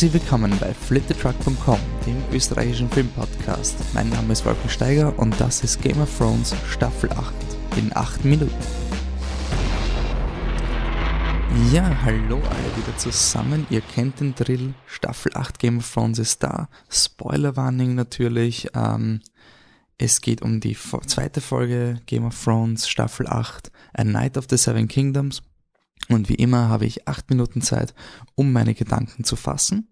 Herzlich willkommen bei flittetruck.com, dem österreichischen Filmpodcast. Mein Name ist Wolfgang Steiger und das ist Game of Thrones Staffel 8 in 8 Minuten. Ja, hallo alle wieder zusammen. Ihr kennt den Drill. Staffel 8 Game of Thrones ist da. Spoiler-Warning natürlich. Ähm, es geht um die zweite Folge Game of Thrones Staffel 8, A Night of the Seven Kingdoms. Und wie immer habe ich acht Minuten Zeit, um meine Gedanken zu fassen.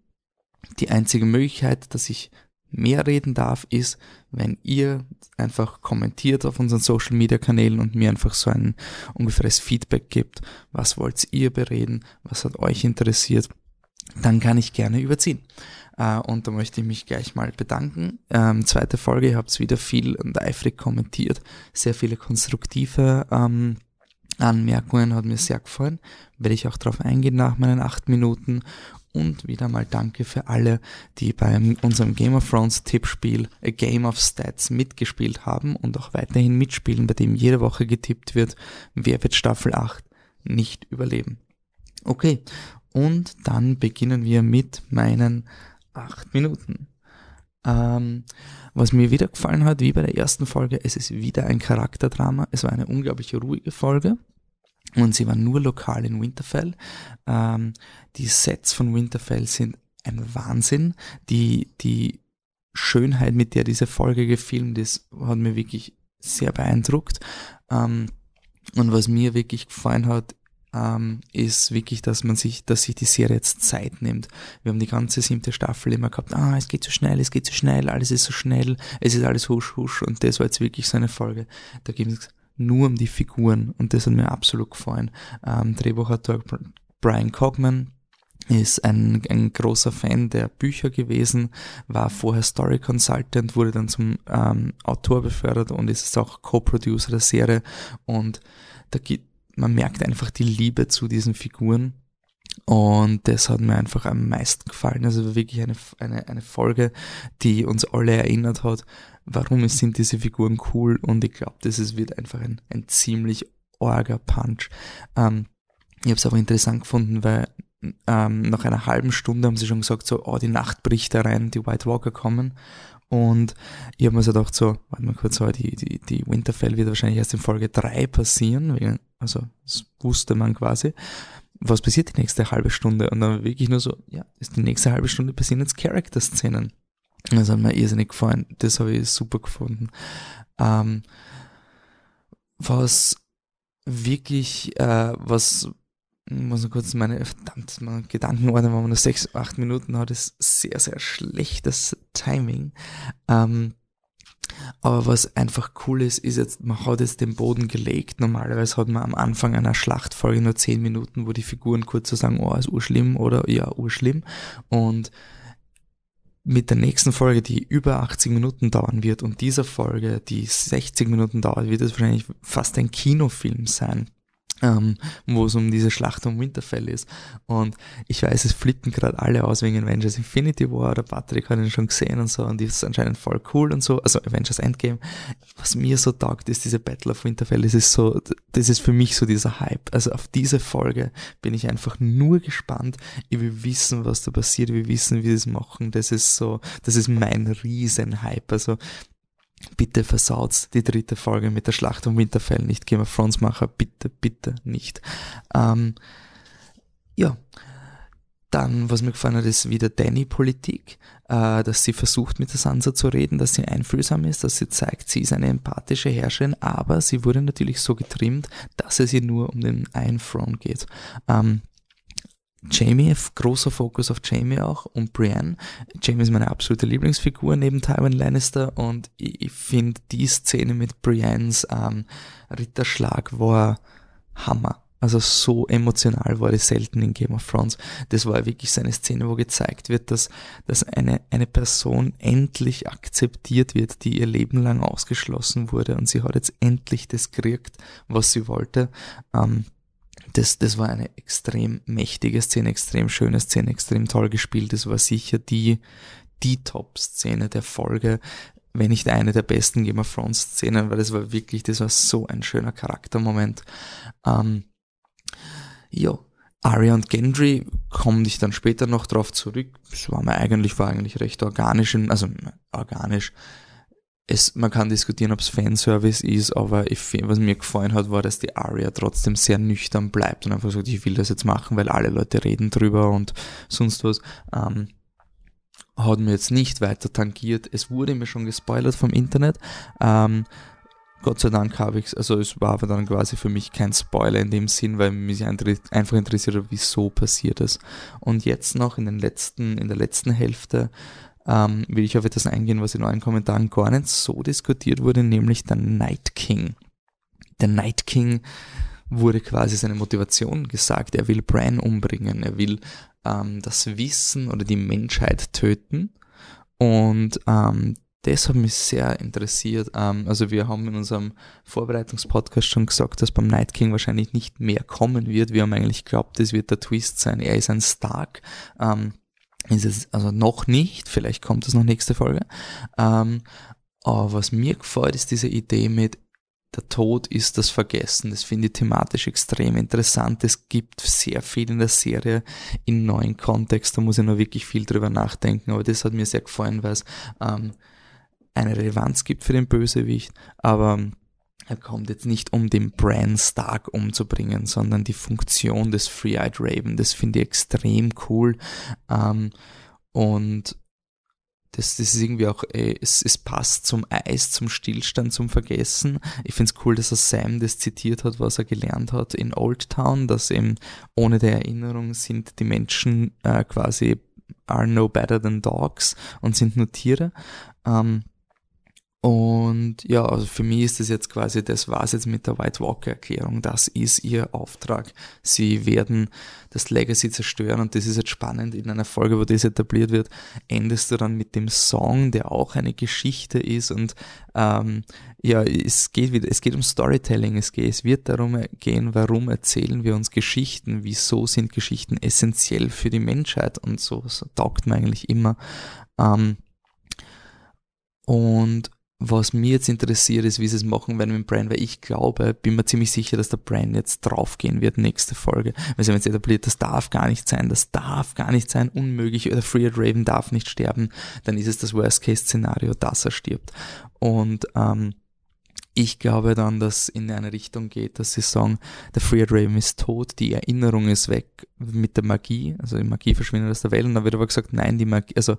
Die einzige Möglichkeit, dass ich mehr reden darf, ist, wenn ihr einfach kommentiert auf unseren Social Media Kanälen und mir einfach so ein ungefähres Feedback gibt. Was wollt ihr bereden? Was hat euch interessiert? Dann kann ich gerne überziehen. Uh, und da möchte ich mich gleich mal bedanken. Ähm, zweite Folge, ihr habt wieder viel und eifrig kommentiert, sehr viele konstruktive ähm, Anmerkungen hat mir sehr gefallen. Werde ich auch darauf eingehen nach meinen acht Minuten. Und wieder mal danke für alle, die bei unserem Game of Thrones Tippspiel A Game of Stats mitgespielt haben und auch weiterhin mitspielen, bei dem jede Woche getippt wird, wer wird Staffel 8 nicht überleben. Okay, und dann beginnen wir mit meinen acht Minuten. Ähm, was mir wieder gefallen hat, wie bei der ersten Folge, es ist wieder ein Charakterdrama. Es war eine unglaublich ruhige Folge. Und sie war nur lokal in Winterfell. Ähm, die Sets von Winterfell sind ein Wahnsinn. Die, die Schönheit, mit der diese Folge gefilmt ist, hat mir wirklich sehr beeindruckt. Ähm, und was mir wirklich gefallen hat, ähm, ist wirklich, dass man sich, dass sich die Serie jetzt Zeit nimmt. Wir haben die ganze siebte Staffel immer gehabt, ah, es geht so schnell, es geht so schnell, alles ist so schnell, es ist alles husch husch und das war jetzt wirklich so eine Folge. Da ging es nur um die Figuren und das hat mir absolut gefallen. Ähm, Drehbuchautor Brian Cogman ist ein, ein großer Fan der Bücher gewesen, war vorher Story Consultant, wurde dann zum ähm, Autor befördert und ist auch Co-Producer der Serie und da gibt man merkt einfach die Liebe zu diesen Figuren. Und das hat mir einfach am meisten gefallen. Also wirklich eine, eine, eine Folge, die uns alle erinnert hat, warum sind diese Figuren cool. Und ich glaube, das ist, wird einfach ein, ein ziemlich orger Punch. Ähm, ich habe es aber interessant gefunden, weil ähm, nach einer halben Stunde haben sie schon gesagt, so, oh, die Nacht bricht da rein, die White Walker kommen. Und ich habe mir so gedacht, so, warte mal kurz, so, die, die, die Winterfell wird wahrscheinlich erst in Folge drei passieren, also das wusste man quasi. Was passiert die nächste halbe Stunde? Und dann wirklich nur so, ja, ist die nächste halbe Stunde passieren jetzt Charakter-Szenen. Das hat mir irrsinnig gefallen. Das habe ich super gefunden. Ähm, was wirklich, äh, was muss nur kurz meine, verdammt, meine Gedanken ordnen, wenn man nur sechs, acht Minuten hat, ist sehr, sehr schlechtes Timing. Ähm, aber was einfach cool ist, ist jetzt, man hat jetzt den Boden gelegt. Normalerweise hat man am Anfang einer Schlachtfolge nur zehn Minuten, wo die Figuren kurz so sagen, oh, ist urschlimm oder ja, urschlimm. Und mit der nächsten Folge, die über 80 Minuten dauern wird und dieser Folge, die 60 Minuten dauert, wird es wahrscheinlich fast ein Kinofilm sein ähm, wo es um diese Schlacht um Winterfell ist. Und ich weiß, es flippen gerade alle aus wegen Avengers Infinity War, der Patrick hat ihn schon gesehen und so, und die ist anscheinend voll cool und so, also Avengers Endgame. Was mir so taugt, ist diese Battle of Winterfell, das ist so, das ist für mich so dieser Hype. Also auf diese Folge bin ich einfach nur gespannt. Ich will wissen, was da passiert, will wissen, wie sie es machen. Das ist so, das ist mein riesen Hype. Also Bitte versaut die dritte Folge mit der Schlacht um Winterfell nicht. Game of Thrones Macher, bitte, bitte nicht. Ähm, ja. Dann, was mir gefallen hat, ist wieder Danny-Politik, äh, dass sie versucht mit der Sansa zu reden, dass sie einfühlsam ist, dass sie zeigt, sie ist eine empathische Herrscherin, aber sie wurde natürlich so getrimmt, dass es ihr nur um den einen Throne geht. Ähm, Jamie, großer Fokus auf Jamie auch und Brienne. Jamie ist meine absolute Lieblingsfigur neben Tywin Lannister und ich, ich finde die Szene mit Briennes ähm, Ritterschlag war Hammer. Also so emotional war das selten in Game of Thrones. Das war wirklich so eine Szene, wo gezeigt wird, dass, dass eine, eine Person endlich akzeptiert wird, die ihr Leben lang ausgeschlossen wurde und sie hat jetzt endlich das gekriegt, was sie wollte. Ähm, das, das war eine extrem mächtige Szene, extrem schöne Szene, extrem toll gespielt. Das war sicher die, die Top-Szene der Folge, wenn nicht eine der besten Game of Thrones Szenen, weil das war wirklich, das war so ein schöner Charaktermoment. Ähm, ja, Arya und Gendry komme ich dann später noch drauf zurück. Es war mir eigentlich, war eigentlich recht organisch, in, also organisch. Es, man kann diskutieren, ob es Fanservice ist, aber ich, was mir gefallen hat, war, dass die Arya trotzdem sehr nüchtern bleibt und einfach sagt, ich will das jetzt machen, weil alle Leute reden drüber und sonst was. Ähm, hat mir jetzt nicht weiter tangiert. Es wurde mir schon gespoilert vom Internet. Ähm, Gott sei Dank habe ich also es war aber dann quasi für mich kein Spoiler in dem Sinn, weil mich einfach interessiert hat, wieso passiert es. Und jetzt noch in den letzten, in der letzten Hälfte ähm, will ich auf etwas eingehen, was in euren Kommentaren gar nicht so diskutiert wurde, nämlich der Night King. Der Night King wurde quasi seine Motivation gesagt. Er will Bran umbringen, er will ähm, das Wissen oder die Menschheit töten. Und ähm, das hat mich sehr interessiert. Ähm, also wir haben in unserem Vorbereitungspodcast schon gesagt, dass beim Night King wahrscheinlich nicht mehr kommen wird. Wir haben eigentlich geglaubt, das wird der Twist sein. Er ist ein Stark. Ähm, ist es also noch nicht, vielleicht kommt es noch nächste Folge. Ähm, aber was mir gefällt, ist diese Idee mit, der Tod ist das Vergessen. Das finde ich thematisch extrem interessant. Es gibt sehr viel in der Serie in neuen Kontext. Da muss ich noch wirklich viel drüber nachdenken. Aber das hat mir sehr gefallen, weil es ähm, eine Relevanz gibt für den Bösewicht. Aber er kommt jetzt nicht, um den Bran Stark umzubringen, sondern die Funktion des Free-Eyed Raven. Das finde ich extrem cool. Ähm, und das, das ist irgendwie auch, äh, es, es passt zum Eis, zum Stillstand, zum Vergessen. Ich finde es cool, dass er Sam das zitiert hat, was er gelernt hat in Old Town, dass eben ohne der Erinnerung sind die Menschen äh, quasi are no better than dogs und sind nur Tiere. Ähm, und ja, also für mich ist das jetzt quasi, das war's jetzt mit der White Walker Erklärung. Das ist ihr Auftrag. Sie werden das Legacy zerstören und das ist jetzt spannend. In einer Folge, wo das etabliert wird, endest du dann mit dem Song, der auch eine Geschichte ist und ähm, ja, es geht wieder, es geht um Storytelling. Es geht, es wird darum gehen, warum erzählen wir uns Geschichten? Wieso sind Geschichten essentiell für die Menschheit? Und so, so taugt man eigentlich immer. Ähm, und was mir jetzt interessiert ist, wie sie es machen werden mit Brian, weil ich glaube, bin mir ziemlich sicher, dass der Brian jetzt draufgehen wird, nächste Folge. Weil sie haben jetzt etabliert, das darf gar nicht sein, das darf gar nicht sein, unmöglich, oder Freehead Raven darf nicht sterben, dann ist es das Worst-Case-Szenario, dass er stirbt. Und ähm, ich glaube dann, dass in eine Richtung geht, dass sie sagen, der Freehead Raven ist tot, die Erinnerung ist weg mit der Magie, also die Magie verschwindet aus der Welt, und dann wird aber gesagt, nein, die Magie, also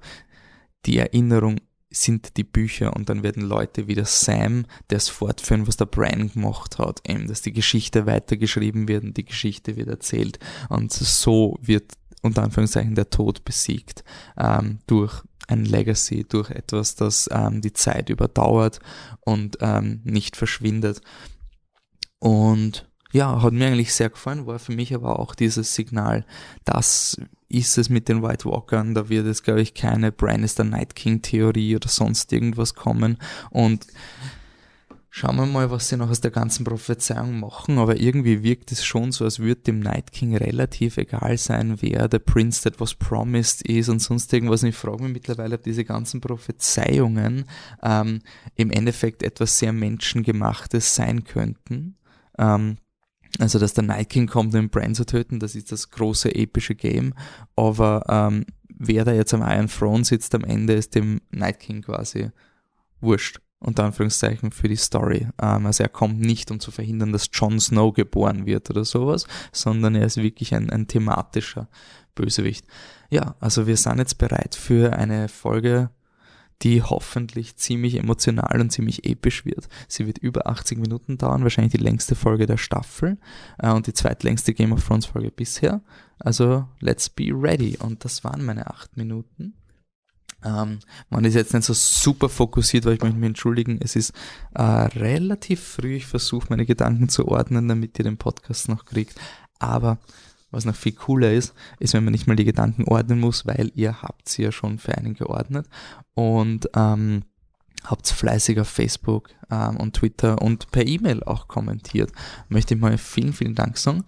die Erinnerung sind die Bücher und dann werden Leute wie der Sam das fortführen, was der Brian gemacht hat, eben, dass die Geschichte weitergeschrieben wird und die Geschichte wird erzählt und so wird unter Anführungszeichen der Tod besiegt ähm, durch ein Legacy, durch etwas, das ähm, die Zeit überdauert und ähm, nicht verschwindet. Und ja, hat mir eigentlich sehr gefallen, war für mich aber auch dieses Signal, das ist es mit den White Walkern, da wird es, glaube ich, keine Brian ist der Night King Theorie oder sonst irgendwas kommen und schauen wir mal, was sie noch aus der ganzen Prophezeiung machen, aber irgendwie wirkt es schon so, als würde dem Night King relativ egal sein, wer der Prince that was promised ist und sonst irgendwas. Und ich frage mich mittlerweile, ob diese ganzen Prophezeiungen ähm, im Endeffekt etwas sehr Menschengemachtes sein könnten. Ähm, also, dass der Night King kommt, um den Bran zu töten, das ist das große epische Game. Aber ähm, wer da jetzt am Iron Throne sitzt am Ende, ist dem Night King quasi wurscht. Unter Anführungszeichen für die Story. Ähm, also er kommt nicht, um zu verhindern, dass Jon Snow geboren wird oder sowas, sondern er ist wirklich ein, ein thematischer Bösewicht. Ja, also wir sind jetzt bereit für eine Folge die hoffentlich ziemlich emotional und ziemlich episch wird. Sie wird über 80 Minuten dauern, wahrscheinlich die längste Folge der Staffel äh, und die zweitlängste Game of Thrones Folge bisher. Also let's be ready. Und das waren meine 8 Minuten. Ähm, man ist jetzt nicht so super fokussiert, weil ich möchte mich entschuldigen. Es ist äh, relativ früh. Ich versuche meine Gedanken zu ordnen, damit ihr den Podcast noch kriegt. Aber was noch viel cooler ist, ist, wenn man nicht mal die Gedanken ordnen muss, weil ihr habt sie ja schon für einen geordnet. Und ähm, habt fleißig auf Facebook ähm, und Twitter und per E-Mail auch kommentiert. Möchte ich mal vielen, vielen Dank sagen.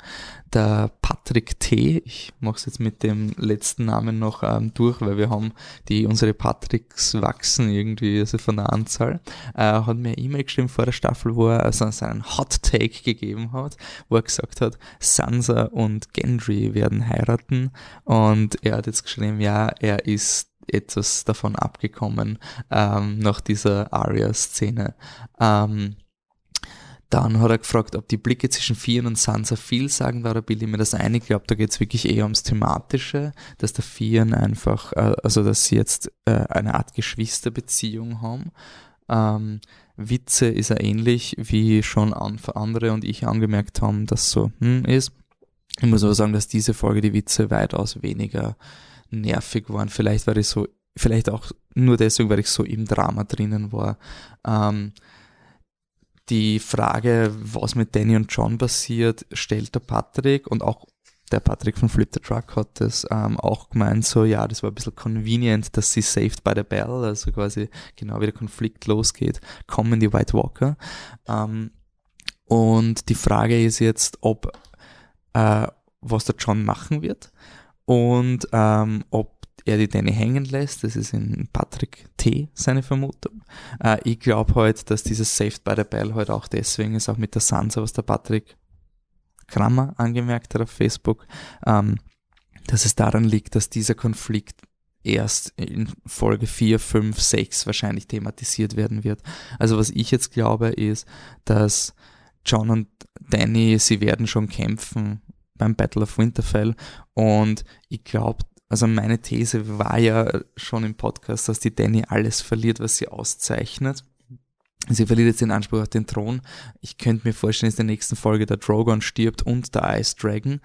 Der Patrick T., ich mache es jetzt mit dem letzten Namen noch ähm, durch, weil wir haben die, unsere Patricks wachsen irgendwie, also von der Anzahl, äh, hat mir E-Mail geschrieben vor der Staffel, wo er also seinen Hot Take gegeben hat, wo er gesagt hat, Sansa und Gendry werden heiraten und er hat jetzt geschrieben, ja, er ist etwas davon abgekommen ähm, nach dieser Aria-Szene. Ähm, dann hat er gefragt, ob die Blicke zwischen Fian und Sansa viel sagen, da bilde ich mir das ein. Ich glaube, da geht es wirklich eher ums Thematische, dass der Fian einfach, äh, also dass sie jetzt äh, eine Art Geschwisterbeziehung haben. Ähm, Witze ist er ähnlich, wie schon andere und ich angemerkt haben, dass so hm, ist. Ich muss aber sagen, dass diese Folge die Witze weitaus weniger nervig waren. Vielleicht war ich so, vielleicht auch nur deswegen, weil ich so im Drama drinnen war. Ähm, die Frage, was mit Danny und John passiert, stellt der Patrick und auch der Patrick von Flip the Truck hat das ähm, auch gemeint, so ja, das war ein bisschen convenient, dass sie saved by the bell, also quasi genau wie der Konflikt losgeht, kommen die White Walker. Ähm, und die Frage ist jetzt, ob äh, was der John machen wird und ähm, ob er die Danny hängen lässt, das ist in Patrick T. seine Vermutung. Äh, ich glaube halt, dass dieses Saved by the Bell halt auch deswegen ist, auch mit der Sansa, was der Patrick Krammer angemerkt hat auf Facebook, ähm, dass es daran liegt, dass dieser Konflikt erst in Folge 4, 5, 6 wahrscheinlich thematisiert werden wird. Also was ich jetzt glaube ist, dass John und Danny, sie werden schon kämpfen beim Battle of Winterfell. Und ich glaube, also meine These war ja schon im Podcast, dass die Danny alles verliert, was sie auszeichnet. Sie verliert jetzt den Anspruch auf den Thron. Ich könnte mir vorstellen, dass in der nächsten Folge der Drogon stirbt und der Ice Dragon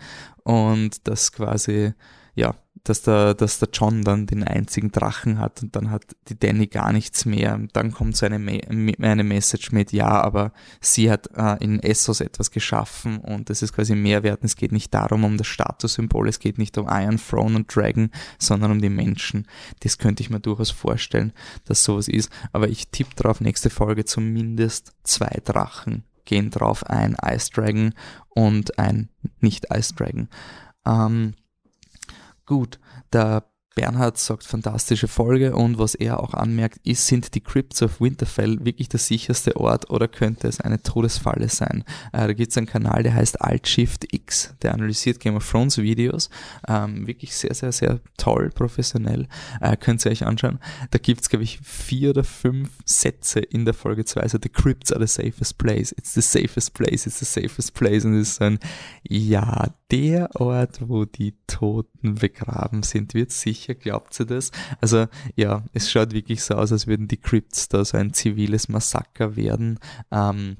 und das quasi, ja, dass der, dass der John dann den einzigen Drachen hat und dann hat die Danny gar nichts mehr. Dann kommt so eine, eine Message mit, ja, aber sie hat äh, in Essos etwas geschaffen und das ist quasi Mehrwert. Es geht nicht darum, um das Statussymbol, es geht nicht um Iron Throne und Dragon, sondern um die Menschen. Das könnte ich mir durchaus vorstellen, dass sowas ist. Aber ich tippe drauf, nächste Folge zumindest zwei Drachen gehen drauf, ein Ice Dragon und ein Nicht-Ice Dragon. Ähm, gut. Der Bernhard sagt, fantastische Folge. Und was er auch anmerkt, ist, sind die Crypts of Winterfell wirklich der sicherste Ort oder könnte es eine Todesfalle sein? Äh, da gibt es einen Kanal, der heißt Altshift X, der analysiert Game of Thrones Videos, ähm, wirklich sehr, sehr, sehr toll, professionell, äh, könnt ihr euch anschauen. Da gibt es, glaube ich, vier oder fünf Sätze in der Folge 2, also the Crypts are the safest place, it's the safest place, it's the safest place. Und es ist so ein, ja, der Ort, wo die Toten begraben sind, wird sicher sicher, glaubt sie das? Also ja, es schaut wirklich so aus, als würden die Crypts da so ein ziviles Massaker werden. Ähm,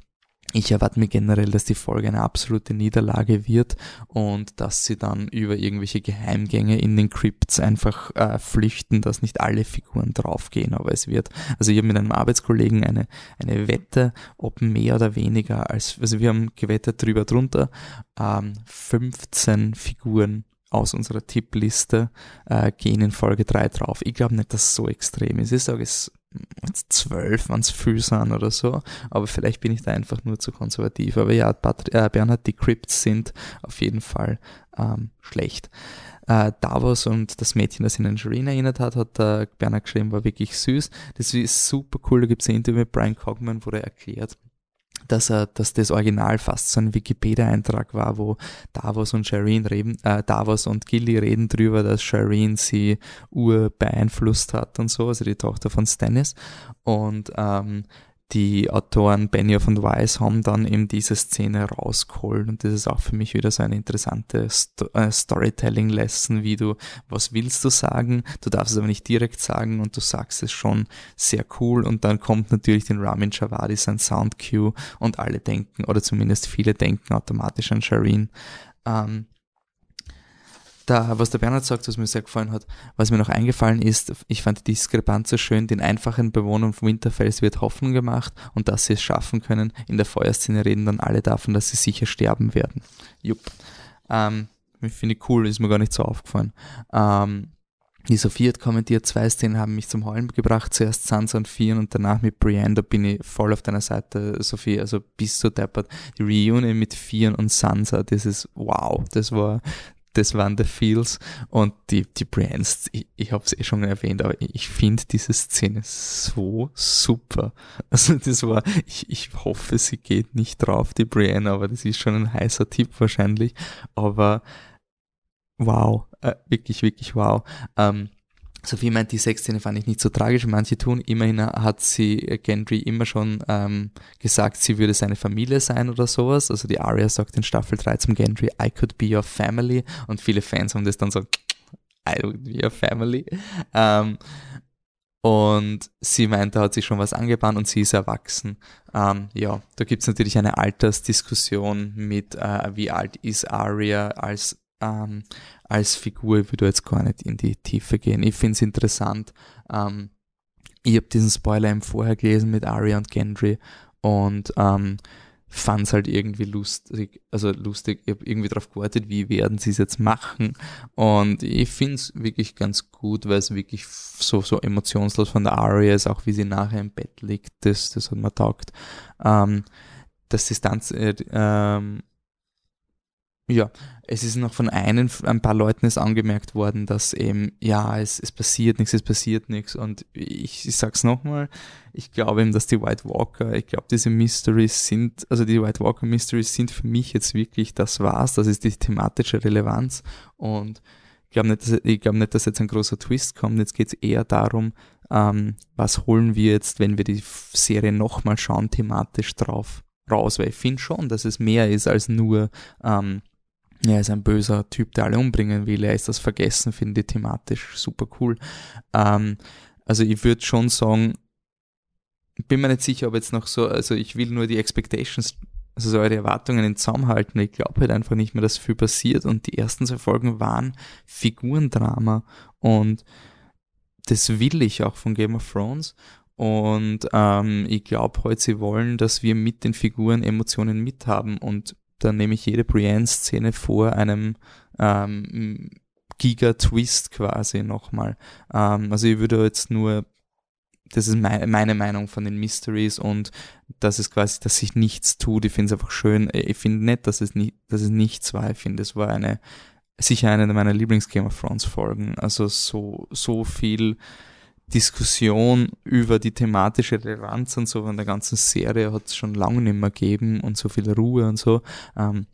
ich erwarte mir generell, dass die Folge eine absolute Niederlage wird und dass sie dann über irgendwelche Geheimgänge in den Crypts einfach äh, flüchten, dass nicht alle Figuren draufgehen, aber es wird, also ich habe mit einem Arbeitskollegen eine, eine Wette, ob mehr oder weniger als, also wir haben gewettet drüber drunter, ähm, 15 Figuren aus unserer Tippliste äh, gehen in Folge 3 drauf. Ich glaube nicht, dass es so extrem ist. Ich sage es zwölf, wenn es viel sind oder so, aber vielleicht bin ich da einfach nur zu konservativ. Aber ja, Pat äh, Bernhard, die Crypts sind auf jeden Fall ähm, schlecht. Äh, Davos und das Mädchen, das ihn an Shireen erinnert hat, hat äh, Bernhard geschrieben, war wirklich süß. Das ist super cool, da gibt es ein Interview mit Brian Cogman, wo er erklärt, dass er, dass das Original fast so ein Wikipedia-Eintrag war, wo Davos und Shireen reden, äh, Davos und Gilly reden drüber, dass Shireen sie ur beeinflusst hat und so, also die Tochter von Stannis. Und ähm, die Autoren Benioff und Weiss haben dann eben diese Szene rausgeholt. Und das ist auch für mich wieder so eine interessante Sto äh, Storytelling-Lesson, wie du, was willst du sagen, du darfst es aber nicht direkt sagen und du sagst es schon sehr cool. Und dann kommt natürlich den Ramin Javadi sein Sound Cue und alle denken, oder zumindest viele denken automatisch an Shireen. Ähm, da, was der Bernhard sagt, was mir sehr gefallen hat, was mir noch eingefallen ist, ich fand die Diskrepanz so schön, den einfachen Bewohnern von Winterfells wird Hoffnung gemacht und dass sie es schaffen können. In der Feuerszene reden dann alle davon, dass sie sicher sterben werden. Jupp. Ähm, Finde ich cool, ist mir gar nicht so aufgefallen. Ähm, die Sophie hat kommentiert, zwei Szenen haben mich zum Heulen gebracht, zuerst Sansa und Fion und danach mit Brienne, da bin ich voll auf deiner Seite, Sophie, also bist du deppert. Die Reunion mit Fion und Sansa, das ist wow, das war, das waren the Feels und die, die Brands, ich, ich habe es eh schon erwähnt, aber ich finde diese Szene so super. Also das war, ich, ich hoffe, sie geht nicht drauf, die Brienne, aber das ist schon ein heißer Tipp wahrscheinlich, aber wow, äh, wirklich, wirklich wow. Ähm, Sophie meint, die Sexszene fand ich nicht so tragisch, manche tun. Immerhin hat sie äh, Gendry immer schon ähm, gesagt, sie würde seine Familie sein oder sowas. Also die Arya sagt in Staffel 3 zum Gendry, I could be your family. Und viele Fans haben das dann so, I would be your family. Ähm, und sie meint, da hat sich schon was angebahnt und sie ist erwachsen. Ähm, ja, da gibt's natürlich eine Altersdiskussion mit, äh, wie alt ist Arya als ähm, als Figur, ich würde jetzt gar nicht in die Tiefe gehen. Ich finde es interessant. Ähm, ich habe diesen Spoiler eben vorher gelesen mit Arya und Gendry und ähm, fand es halt irgendwie lustig, also lustig, ich habe irgendwie darauf gewartet, wie werden sie es jetzt machen und ich finde es wirklich ganz gut, weil es wirklich so, so emotionslos von der Aria ist, auch wie sie nachher im Bett liegt, das, das hat mir taugt. Ähm, das Distanz, äh, ähm, ja, es ist noch von einem, ein paar Leuten ist angemerkt worden, dass eben, ja, es, es passiert nichts, es passiert nichts. Und ich, ich sag's nochmal, ich glaube eben, dass die White Walker, ich glaube, diese Mysteries sind, also die White Walker Mysteries sind für mich jetzt wirklich, das war's, das ist die thematische Relevanz. Und ich glaube nicht, dass, ich glaube nicht, dass jetzt ein großer Twist kommt. Jetzt geht's eher darum, ähm, was holen wir jetzt, wenn wir die Serie nochmal schauen, thematisch drauf raus, weil ich finde schon, dass es mehr ist als nur ähm, er ist ein böser Typ, der alle umbringen will. Er ist das Vergessen, finde ich thematisch super cool. Ähm, also ich würde schon sagen, bin mir nicht sicher, ob jetzt noch so, also ich will nur die Expectations, also so eure Erwartungen in zusammenhalten. Ich glaube halt einfach nicht mehr, dass viel passiert und die ersten zwei Folgen waren Figurendrama und das will ich auch von Game of Thrones und ähm, ich glaube heute, sie wollen, dass wir mit den Figuren Emotionen mithaben und dann nehme ich jede Brienne-Szene vor einem ähm, Giga-Twist quasi nochmal. Ähm, also ich würde jetzt nur, das ist meine, meine Meinung von den Mysteries und das ist quasi, dass sich nichts tut. Ich finde es einfach schön. Ich finde nicht, dass es, nicht, dass es nichts war. Ich finde, es war eine, sicher eine meiner Lieblings-Game of Thrones Folgen. Also so, so viel Diskussion über die thematische Relevanz und so von der ganzen Serie hat es schon lange nicht mehr gegeben und so viel Ruhe und so. Ähm,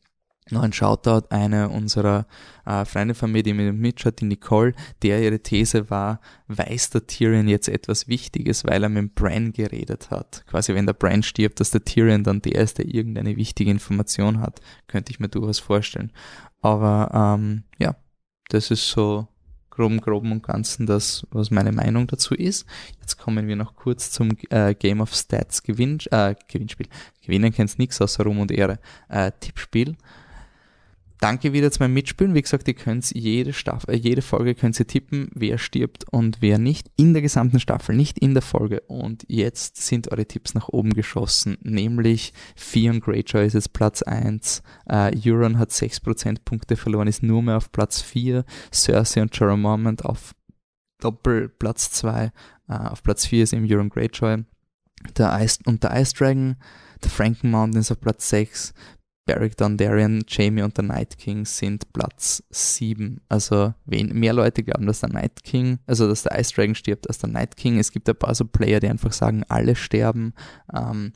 noch ein Shoutout, eine unserer äh, Freunde von mir, die mit mitschaut, die Nicole, der ihre These war, weiß der Tyrion jetzt etwas Wichtiges, weil er mit Bran geredet hat. Quasi wenn der Bran stirbt, dass der Tyrion dann der ist, der irgendeine wichtige Information hat, könnte ich mir durchaus vorstellen. Aber ähm, ja, das ist so groben, groben und ganzen das, was meine Meinung dazu ist. Jetzt kommen wir noch kurz zum äh, Game of Stats Gewinn, äh, Gewinnspiel. Gewinnen kennst nichts außer Ruhm und Ehre. Äh, Tippspiel. Danke wieder zu meinem Mitspielen. Wie gesagt, ihr könnt jede Staffel, äh, jede Folge könnt ihr tippen, wer stirbt und wer nicht. In der gesamten Staffel, nicht in der Folge. Und jetzt sind eure Tipps nach oben geschossen. Nämlich Theon Greyjoy ist jetzt Platz 1. Äh, Euron hat 6 Prozentpunkte verloren, ist nur mehr auf Platz 4. Cersei und Jorah auf Doppelplatz 2. Äh, auf Platz 4 ist eben Euron Greyjoy. Der Ice, und der Ice Dragon, der Franken Mountain ist auf Platz 6. Beric Dondarrion, Jamie und der Night King sind Platz 7. Also wen, mehr Leute glauben, dass der Night King, also dass der Ice Dragon stirbt als der Night King. Es gibt ein paar so Player, die einfach sagen, alle sterben. Ähm,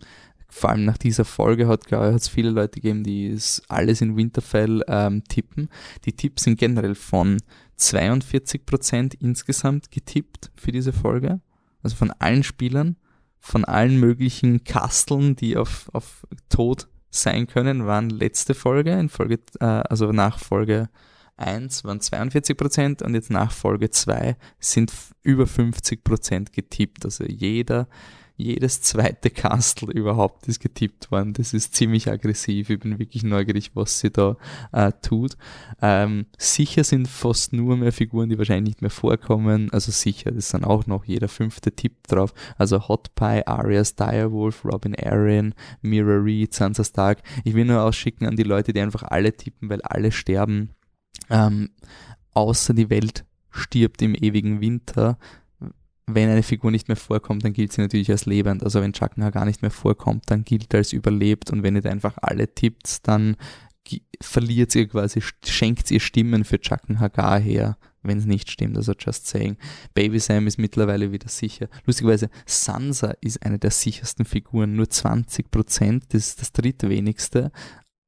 vor allem nach dieser Folge hat, es viele Leute gegeben, die es alles in Winterfell ähm, tippen. Die Tipps sind generell von 42% insgesamt getippt für diese Folge. Also von allen Spielern, von allen möglichen Kasteln, die auf, auf Tod sein können, waren letzte Folge, in Folge, äh, also nach Folge 1 waren 42 Prozent und jetzt nach Folge 2 sind über 50 Prozent getippt. Also jeder jedes zweite Kastel überhaupt ist getippt worden. Das ist ziemlich aggressiv. Ich bin wirklich neugierig, was sie da äh, tut. Ähm, sicher sind fast nur mehr Figuren, die wahrscheinlich nicht mehr vorkommen. Also sicher, das sind auch noch jeder fünfte Tipp drauf. Also Hot Pie, Arias, Direwolf, Robin Arryn, Mira Reed, Sansa Stark. Ich will nur ausschicken an die Leute, die einfach alle tippen, weil alle sterben. Ähm, außer die Welt stirbt im ewigen Winter, wenn eine Figur nicht mehr vorkommt, dann gilt sie natürlich als lebend. Also wenn Chakna gar nicht mehr vorkommt, dann gilt er als überlebt und wenn ihr einfach alle tippt, dann verliert ihr quasi, schenkt ihr Stimmen für Chucken Hagar her, wenn es nicht stimmt. Also just saying. Baby Sam ist mittlerweile wieder sicher. Lustigerweise, Sansa ist eine der sichersten Figuren, nur 20 Prozent, das ist das drittwenigste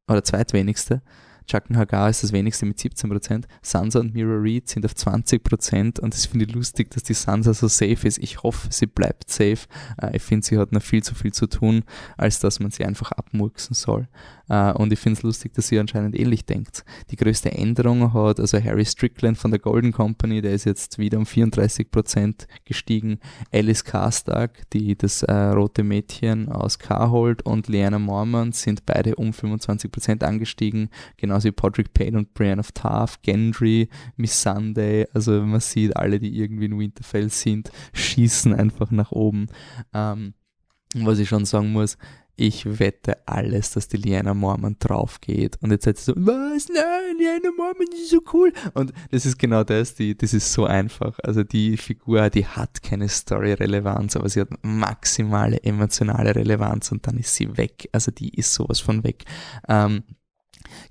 oder zweitwenigste. Chucken Hagar ist das wenigste mit 17%. Sansa und Mira Reed sind auf 20% und das finde ich lustig, dass die Sansa so safe ist. Ich hoffe, sie bleibt safe. Äh, ich finde, sie hat noch viel zu viel zu tun, als dass man sie einfach abmurksen soll. Äh, und ich finde es lustig, dass sie anscheinend ähnlich denkt. Die größte Änderung hat also Harry Strickland von der Golden Company, der ist jetzt wieder um 34% gestiegen. Alice Karstark, die das äh, rote Mädchen aus Carhold und Leanna Mormont sind beide um 25% angestiegen. Genauso wie Podrick Payne und Brienne of Tarth, Gendry, Miss Sunday. Also man sieht, alle, die irgendwie in Winterfell sind, schießen einfach nach oben. Ähm, was ich schon sagen muss, ich wette alles, dass die Liana Mormon drauf geht. Und jetzt seid ihr so, was? Nein, Liana Mormon ist so cool. Und das ist genau das, die, das ist so einfach. Also die Figur, die hat keine Story-Relevanz, aber sie hat maximale emotionale Relevanz und dann ist sie weg. Also die ist sowas von weg. Ähm,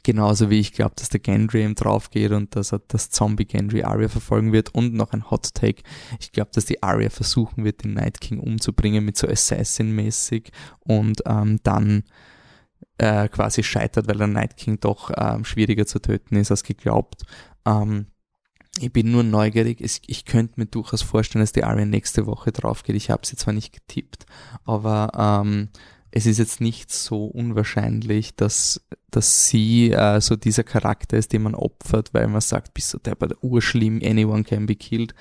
Genauso wie ich glaube, dass der Gendry ihm drauf geht und dass er das Zombie Gendry Arya verfolgen wird und noch ein Hot Take. Ich glaube, dass die Arya versuchen wird, den Night King umzubringen mit so Assassin-mäßig und ähm, dann äh, quasi scheitert, weil der Night King doch ähm, schwieriger zu töten ist als geglaubt. Ähm, ich bin nur neugierig. Ich, könnte mir durchaus vorstellen, dass die Arya nächste Woche drauf geht. Ich habe sie zwar nicht getippt, aber ähm, es ist jetzt nicht so unwahrscheinlich, dass, dass sie äh, so dieser Charakter ist, den man opfert, weil man sagt, bist du der bei der urschlimm, anyone can be killed.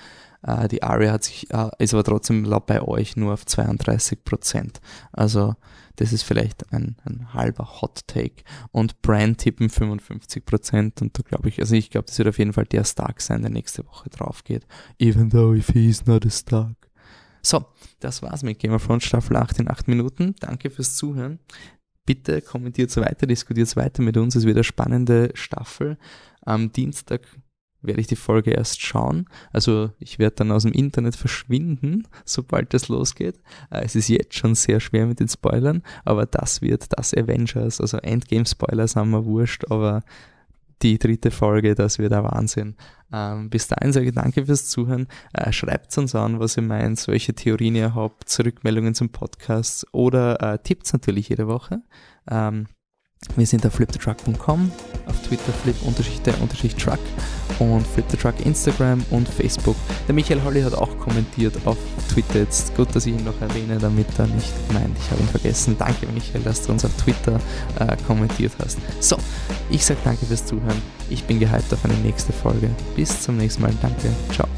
Äh, die Aria hat sich, äh, ist aber trotzdem laut bei euch nur auf 32 Prozent. Also, das ist vielleicht ein, ein halber Hot Take. Und Brand tippen 55 Prozent. Und da glaube ich, also ich glaube, das wird auf jeden Fall der Stark sein, der nächste Woche drauf geht. Even though if he's not a Stark. So, das war's mit Game of Thrones Staffel 8 in 8 Minuten. Danke fürs Zuhören. Bitte kommentiert weiter, diskutiert weiter mit uns. Es wird eine spannende Staffel. Am Dienstag werde ich die Folge erst schauen. Also ich werde dann aus dem Internet verschwinden, sobald das losgeht. Äh, es ist jetzt schon sehr schwer mit den Spoilern, aber das wird das Avengers, also Endgame-Spoilers haben wir wurscht, aber die dritte Folge, das wird ein Wahnsinn. Ähm, bis dahin sage ich danke fürs Zuhören. Äh, Schreibt uns an, was ihr meint, welche Theorien ihr habt, Rückmeldungen zum Podcast oder äh, Tipps natürlich jede Woche. Ähm, wir sind auf flipthetruck.com, auf Twitter flip-truck und flipthetruck Instagram und Facebook. Der Michael Holly hat auch kommentiert auf Twitter jetzt. Gut, dass ich ihn noch erwähne, damit er nicht meint, ich habe ihn vergessen. Danke Michael, dass du uns auf Twitter äh, kommentiert hast. So, ich sage danke fürs Zuhören. Ich bin gehypt auf eine nächste Folge. Bis zum nächsten Mal. Danke. Ciao.